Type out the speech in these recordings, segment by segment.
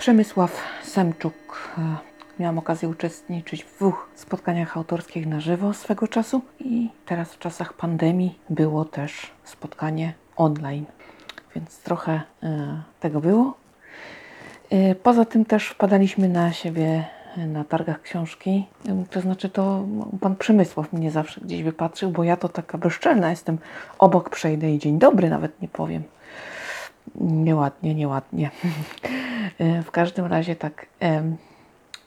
Przemysław Semczuk. E, Miałam okazję uczestniczyć w dwóch spotkaniach autorskich na żywo swego czasu i teraz w czasach pandemii było też spotkanie online, więc trochę e, tego było. E, Poza tym też wpadaliśmy na siebie na targach książki. To znaczy to pan Przemysław mnie zawsze gdzieś wypatrzył, bo ja to taka bezczelna jestem. Obok przejdę i dzień dobry nawet nie powiem. Nieładnie, nieładnie. E, W każdym razie tak,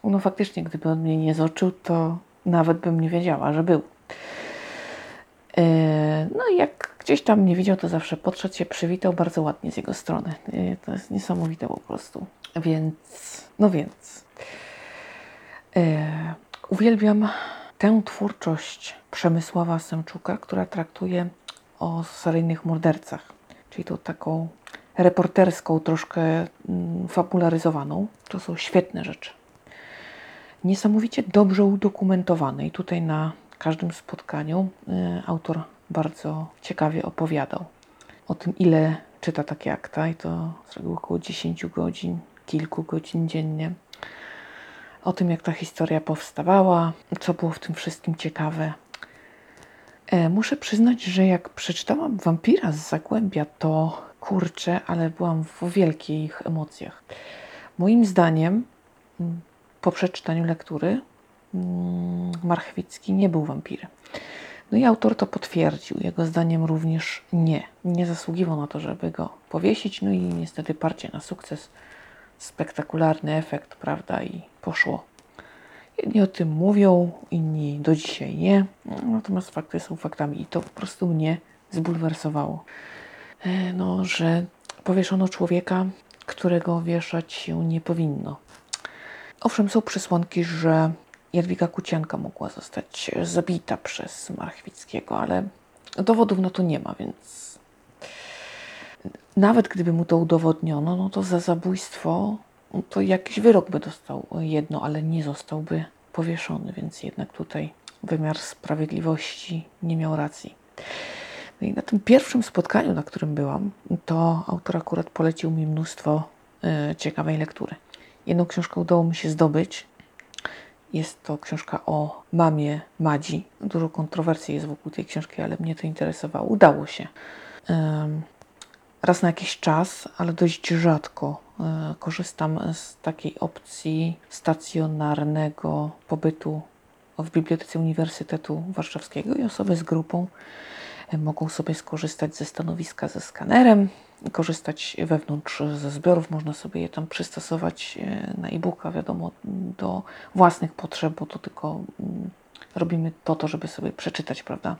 no faktycznie, gdyby on mnie nie zoczył, to nawet bym nie wiedziała, że był. E, No i jak gdzieś tam nie widział, to zawsze podszedł się, przywitał bardzo ładnie z jego strony. E, To jest niesamowite po prostu. Więc, no więc, uwielbiam tę twórczość Przemysława Semczuka, która traktuje o seryjnych mordercach, czyli tą taką reporterską, troszkę mm, fabularyzowaną. To są świetne rzeczy. Niesamowicie dobrze udokumentowane i tutaj na każdym spotkaniu y, autor bardzo ciekawie opowiadał o tym, ile czyta takie akta i to z reguły około 10 godzin, kilku godzin dziennie. O tym, jak ta historia powstawała, co było w tym wszystkim ciekawe. E, muszę przyznać, że jak przeczytałam Wampira z Zagłębia, to kurczę, ale byłam w wielkich emocjach. Moim zdaniem, mm, po przeczytaniu lektury, mm, Marchwicki nie był wampirem. No i autor to potwierdził. Jego zdaniem również nie. Nie zasługiwał na to, żeby go powiesić. No i niestety parcie na sukces. Spektakularny efekt, prawda? I poszło. Jedni o tym mówią, inni do dzisiaj nie. Natomiast fakty są faktami i to po prostu mnie zbulwersowało. E, No, że powieszono człowieka, którego wieszać się nie powinno. Owszem, są przesłanki, że Jadwiga Kucianka mogła zostać zabita przez Marchwickiego, ale dowodów na to nie ma, więc nawet gdyby mu to udowodniono, no to za zabójstwo no to jakiś wyrok by dostał jedno, ale nie zostałby powieszony, więc jednak tutaj wymiar sprawiedliwości nie miał racji. No i na tym pierwszym spotkaniu, na którym byłam, to autor akurat polecił mi mnóstwo e, ciekawej lektury. Jedną książkę udało mi się zdobyć. Jest to książka o mamie Madzi. Dużo kontrowersji jest wokół tej książki, ale mnie to interesowało. Udało się. Raz na jakiś czas, ale dość rzadko e, korzystam z takiej opcji stacjonarnego pobytu w Bibliotece Uniwersytetu Warszawskiego i osoby z grupą mogą sobie skorzystać ze stanowiska ze skanerem, korzystać wewnątrz ze zbiorów, można sobie je tam przystosować e, na e-booka, wiadomo, do własnych potrzeb, bo to tylko mm, robimy po to, żeby sobie przeczytać, prawda?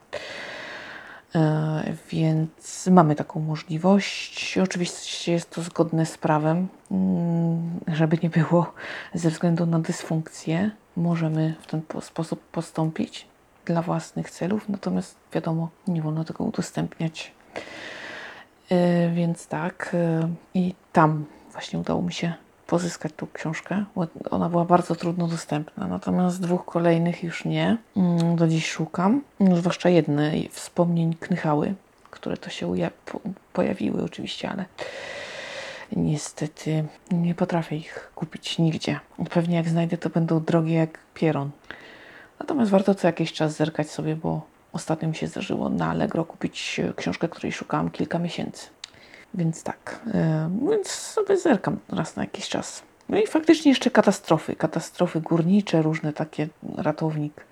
E, Więc mamy taką możliwość. Oczywiście jest to zgodne z prawem, mm, żeby nie było ze względu na dysfunkcję. Możemy w ten po- sposób postąpić dla własnych celów, natomiast wiadomo, nie wolno tego udostępniać. E, Więc tak, e, i tam właśnie udało mi się pozyskać tą książkę. Ona była bardzo trudno dostępna, natomiast dwóch kolejnych już nie. Mm, Do dziś szukam, Mm, zwłaszcza jednej wspomnień Knychały, które to się pojawiły oczywiście, ale niestety nie potrafię ich kupić nigdzie. Pewnie jak znajdę, to będą drogie jak pieron. Natomiast warto co jakiś czas zerkać sobie, bo ostatnio mi się zdarzyło na Allegro kupić e, książkę, której szukałam kilka miesięcy. Więc tak, e, więc sobie zerkam raz na jakiś czas. No i faktycznie jeszcze katastrofy, katastrofy górnicze, różne takie ratownik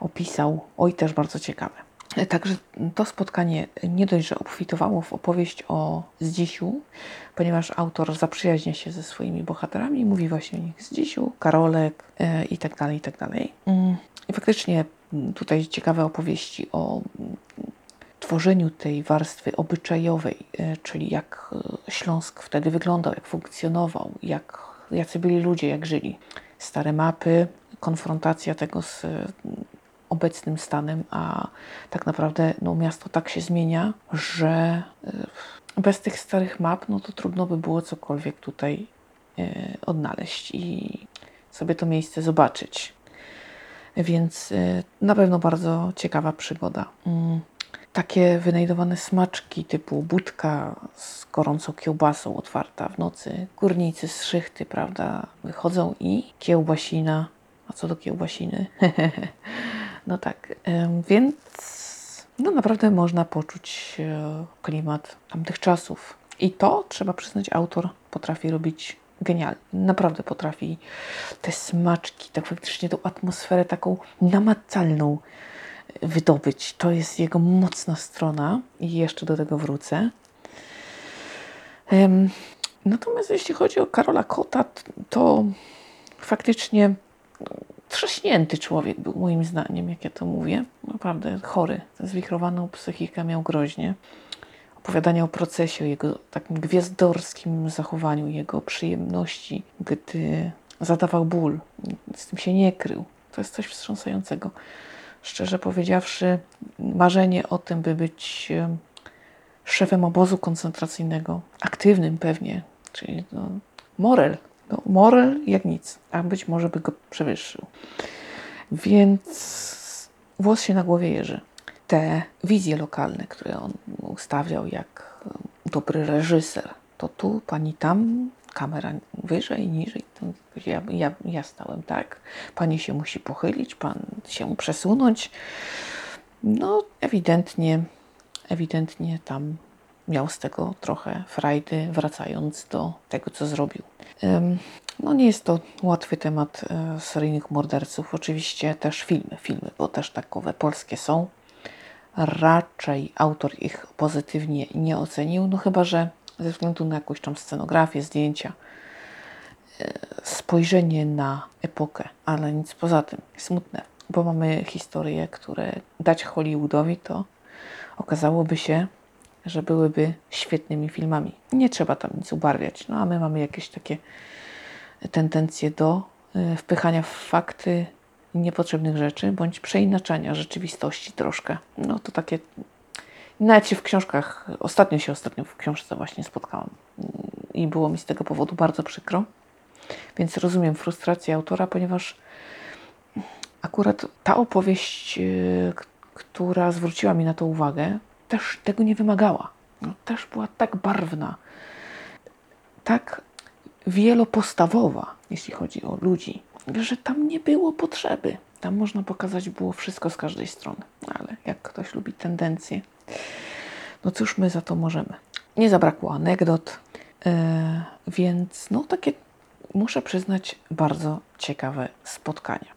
opisał. Oj, też bardzo ciekawe. Także to spotkanie nie dość, że obfitowało w opowieść o Zdzisiu, ponieważ autor zaprzyjaźnia się ze swoimi bohaterami mówi właśnie o nich Zdzisiu, Karolek e, i tak dalej, i tak dalej. Mm, I faktycznie tutaj ciekawe opowieści o mm, tworzeniu tej warstwy obyczajowej, e, czyli jak e, Śląsk wtedy wyglądał, jak funkcjonował, jak, jacy byli ludzie, jak żyli. Stare mapy, konfrontacja tego z obecnym stanem, a tak naprawdę no, miasto tak się zmienia, że e, bez tych starych map no to trudno by było cokolwiek tutaj e, odnaleźć i sobie to miejsce zobaczyć. Więc e, na pewno bardzo ciekawa przygoda. Mm. takie wynajdowane smaczki typu budka z gorącą kiełbasą otwarta w nocy. Górnicy z szychty, prawda, wychodzą i kiełbasina. A co do kiełbasiny? no tak, więc no naprawdę można poczuć e, klimat tamtych czasów. I to, trzeba przyznać, autor potrafi robić genialnie. Naprawdę potrafi te smaczki, tak faktycznie tą atmosferę taką namacalną wydobyć. To jest jego mocna strona i jeszcze do tego wrócę. Natomiast jeśli chodzi o Karola Kota, to faktycznie trzaśnięty człowiek był moim zdaniem, jak ja to mówię. Naprawdę chory. Zwichrowaną psychikę miał groźnie. Opowiadania o procesie, o jego takim gwiazdorskim zachowaniu, jego przyjemności, gdy zadawał ból. Z tym się nie krył. To jest coś wstrząsającego. Szczerze powiedziawszy, marzenie o tym, by być em, szefem obozu koncentracyjnego, aktywnym pewnie, czyli no, Morel. No, Morel jak nic, a być może by go przewyższył. Więc włos się na głowie jeży. Te wizje lokalne, które on ustawiał jak e, dobry reżyser, to tu, pani tam, kamera wyżej, niżej. Ja, ja, ja stałem tak. Pani się musi pochylić, pan się przesunąć. No, ewidentnie, ewidentnie tam miał z tego trochę frajdy, wracając do tego, co zrobił. No nie jest to łatwy temat e, seryjnych morderców. Oczywiście też filmy, filmy, bo też takowe polskie są. Raczej autor ich pozytywnie nie ocenił, no chyba, że ze względu na jakąś tam scenografię, zdjęcia, e, spojrzenie na epokę, ale nic poza tym. Smutne, bo mamy historie, które dać Hollywoodowi, to okazałoby się, że byłyby świetnymi filmami. Nie trzeba tam nic ubarwiać, no a my mamy jakieś takie tendencje do y, wpychania w fakty niepotrzebnych rzeczy, bądź przeinaczania rzeczywistości troszkę. No to takie, nawet się w książkach, ostatnio się ostatnio w książce właśnie spotkałam mm, i było mi z tego powodu bardzo przykro, więc rozumiem frustrację autora, ponieważ akurat ta opowieść, y, która zwróciła mi na to uwagę, też tego nie wymagała. No, też była tak barwna, tak wielopostawowa, jeśli chodzi o ludzi, że tam nie było potrzeby. Tam można pokazać było wszystko z każdej strony. Ale jak ktoś lubi tendencje, no cóż my za to możemy. Nie zabrakło anegdot, e, więc no takie, muszę przyznać, bardzo ciekawe spotkania.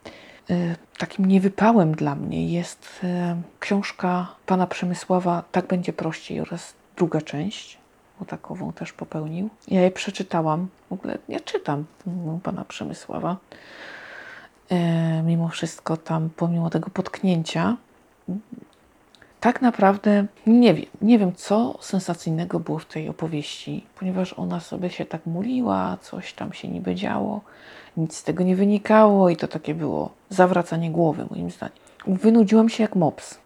E, Takim niewypałem dla mnie jest e, książka pana Przemysława Tak będzie prościej oraz druga część, bo takową też popełnił. Ja je przeczytałam, w ogóle ja czytam mm, pana Przemysława. E, Mimo wszystko tam, pomimo tego potknięcia, tak naprawdę nie wiem, nie wiem co sensacyjnego było w tej opowieści, ponieważ ona sobie się tak muliła, coś tam się niby działo, nic z tego nie wynikało i to takie było zawracanie głowy moim zdaniem. Wynudziłam się jak mops.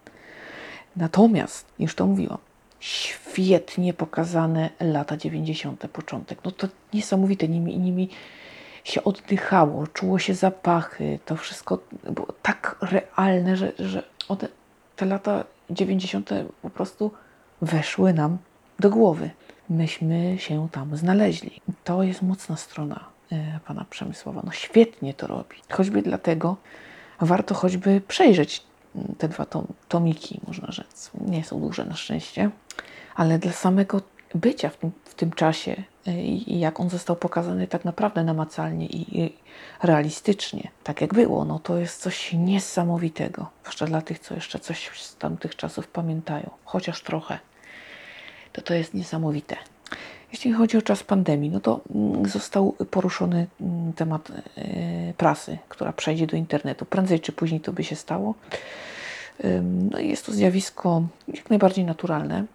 Natomiast, już to mówiłam, świetnie pokazane lata 90., początek. No to niesamowite, nimi, nimi się oddychało, czuło się zapachy, to wszystko było tak realne, że, że one, te lata 90. po prostu weszły nam do głowy. Myśmy się tam znaleźli. To jest mocna strona e, pana Przemysława. No świetnie to robi. Choćby dlatego warto choćby przejrzeć mm, te dwa tom, tomiki, można rzec. Nie są duże na szczęście, ale dla samego bycia w tym, w tym czasie i i jak on został pokazany tak naprawdę namacalnie i, realistycznie, tak jak było, no to jest coś niesamowitego. Zwłaszcza dla tych, co jeszcze coś z tamtych czasów pamiętają, chociaż trochę. To to jest niesamowite. Jeśli chodzi o czas pandemii, no to mm, został poruszony mm, temat e, prasy, która przejdzie do internetu. Prędzej czy później to by się stało. No i jest to zjawisko jak najbardziej naturalne.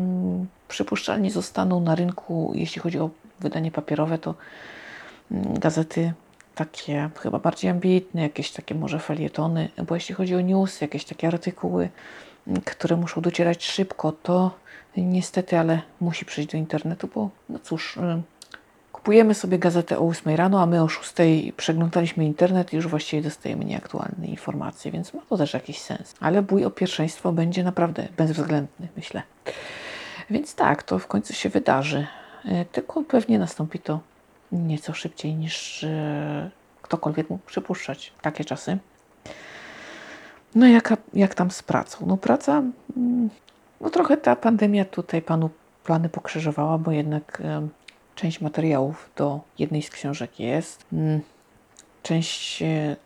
Ym, Przypuszczalnie zostaną na rynku, jeśli chodzi o wydanie papierowe, to ym, gazety takie chyba bardziej ambitne, jakieś takie może felietony, bo jeśli chodzi o news, jakieś takie artykuły, ym, które muszą docierać szybko, to niestety, ale musi przejść do internetu, bo no cóż, ym, kupujemy sobie gazetę o 8 rano, a my o 6 przeglądaliśmy internet i już właściwie dostajemy nieaktualne informacje, więc ma to też jakiś sens. Ale bój o pierwszeństwo będzie naprawdę bezwzględny, myślę. Więc tak, to w końcu się wydarzy. E, Tylko pewnie nastąpi to nieco szybciej niż e, ktokolwiek mógł przypuszczać. Takie czasy. No jak, jak tam z pracą? No praca, mm, no trochę ta pandemia tutaj panu plany pokrzyżowała, bo jednak em, część materiałów do jednej z książek jest. Mm, Część e,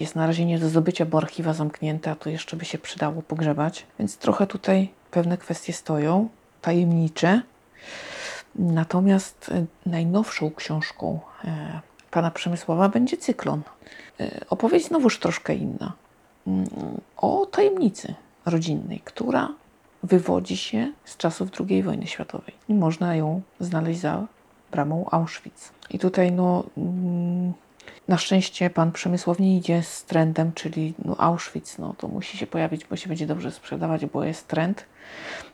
jest na razie nie do zdobycia, bo archiwa zamknięte, a to jeszcze by się przydało pogrzebać. Więc trochę tutaj pewne kwestie stoją, tajemnicze. Natomiast e, najnowszą książką e, pana Przemysława będzie cyklon. E, Opowieść znowuż troszkę inna. Mm, O tajemnicy rodzinnej, która wywodzi się z czasów II wojny światowej. I można ją znaleźć za bramą Auschwitz. I tutaj no, mm, na szczęście pan Przemysław nie idzie z trendem, czyli no Auschwitz, no to musi się pojawić, bo się będzie dobrze sprzedawać, bo jest trend.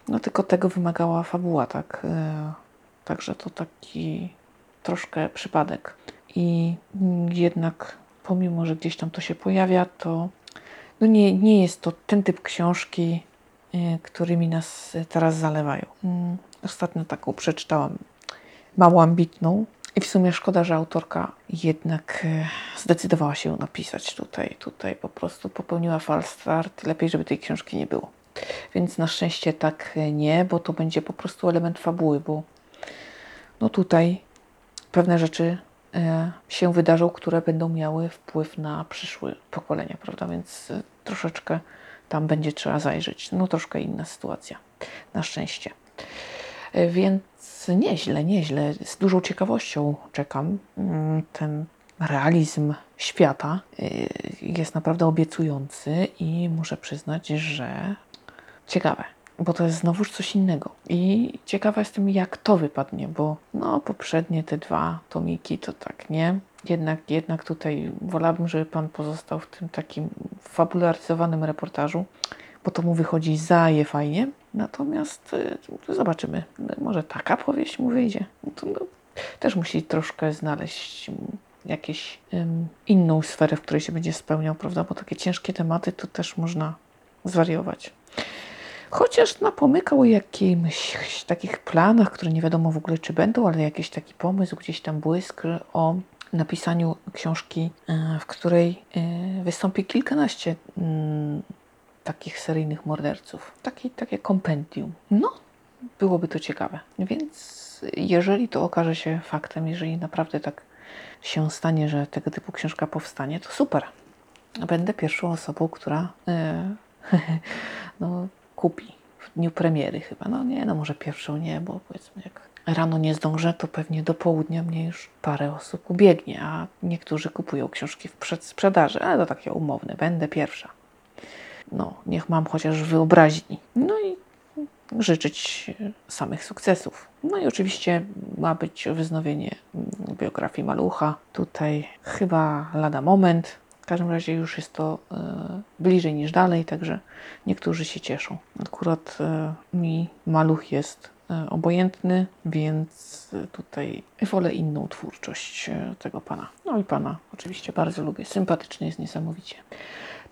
No tylko tego wymagała fabuła, tak. e, Także to taki troszkę przypadek. I jednak pomimo, że gdzieś tam to się pojawia, to no nie, nie jest to ten typ książki, y, którymi nas teraz zalewają. Mm, Ostatnio taką przeczytałam, mało ambitną. I w sumie szkoda, że autorka jednak y, zdecydowała się napisać tutaj. Tutaj po prostu popełniła false start. Lepiej, żeby tej książki nie było. Więc na szczęście tak nie, bo to będzie po prostu element fabuły, bo no tutaj pewne rzeczy e, się wydarzą, które będą miały wpływ na przyszłe pokolenia, prawda? Więc e, troszeczkę tam będzie trzeba zajrzeć. No troszkę inna sytuacja, na szczęście. E, Więc nieźle, nieźle. Z dużą ciekawością czekam. Mm, Ten realizm świata e, jest naprawdę obiecujący i muszę przyznać, że ciekawe, bo to jest znowuż coś innego. I ciekawa jestem, jak to wypadnie, bo no, poprzednie te dwa tomiki to tak nie. Jednak, jednak tutaj wolałabym, żeby pan pozostał w tym takim fabularyzowanym reportażu, bo to mu wychodzi zaje fajnie. Natomiast y, zobaczymy, może taka powieść mu wyjdzie. No to, no, też musi troszkę znaleźć mm, jakąś inną sferę, w której się będzie spełniał, prawda? Bo takie ciężkie tematy to też można zwariować. Chociaż napomykał jakimś takich planach, które nie wiadomo w ogóle czy będą, ale jakiś taki pomysł, gdzieś tam błysk o napisaniu książki, e, w której e, wystąpi kilkanaście mm, takich seryjnych morderców. Takie, takie kompendium. No, byłoby to ciekawe. Więc jeżeli to okaże się faktem, jeżeli naprawdę tak się stanie, że tego typu książka powstanie, to super. Będę pierwszą osobą, która e, no, kupi w dniu premiery chyba. No nie, no może pierwszą nie, bo powiedzmy jak rano nie zdążę, to pewnie do południa mnie już parę osób ubiegnie, a niektórzy kupują książki w przedsprzedaży, ale to takie umowne, będę pierwsza. No, niech mam chociaż wyobraźni. No i życzyć samych sukcesów. No i oczywiście ma być wznowienie biografii Malucha. Tutaj chyba lada moment. W każdym razie już jest to e, bliżej niż dalej, także niektórzy się cieszą. Akurat e, mi Maluch jest e, obojętny, więc tutaj wolę inną twórczość tego pana. No i pana oczywiście bardzo lubię. Sympatyczny jest niesamowicie.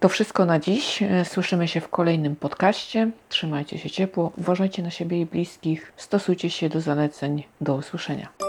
To wszystko na dziś. E, Słyszymy się w kolejnym podcaście. Trzymajcie się ciepło, uważajcie na siebie i bliskich, stosujcie się do zaleceń. Do usłyszenia.